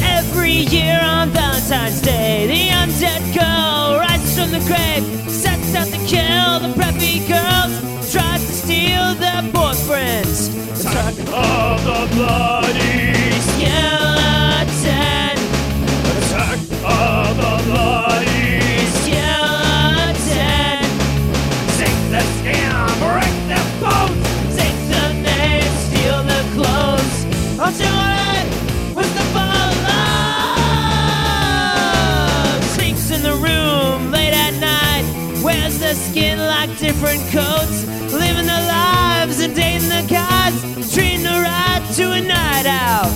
Every year on Valentine's Day, the undead girl rises from the grave, sets out to kill the preppy girls, tries to steal their boyfriends. Attack Of the bloody Wears the skin like different coats. Living their lives and dating the guys. Treating her right to a night out.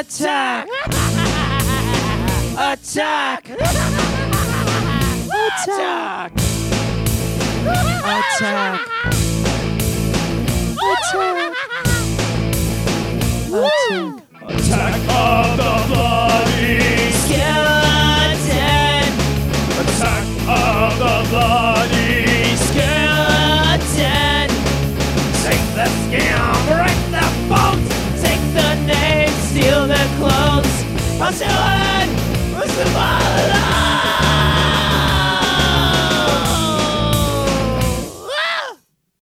Attack! Attack! Attack! Attack! Attack! Attack! Attack of the bloody skeleton! Attack of the bloody A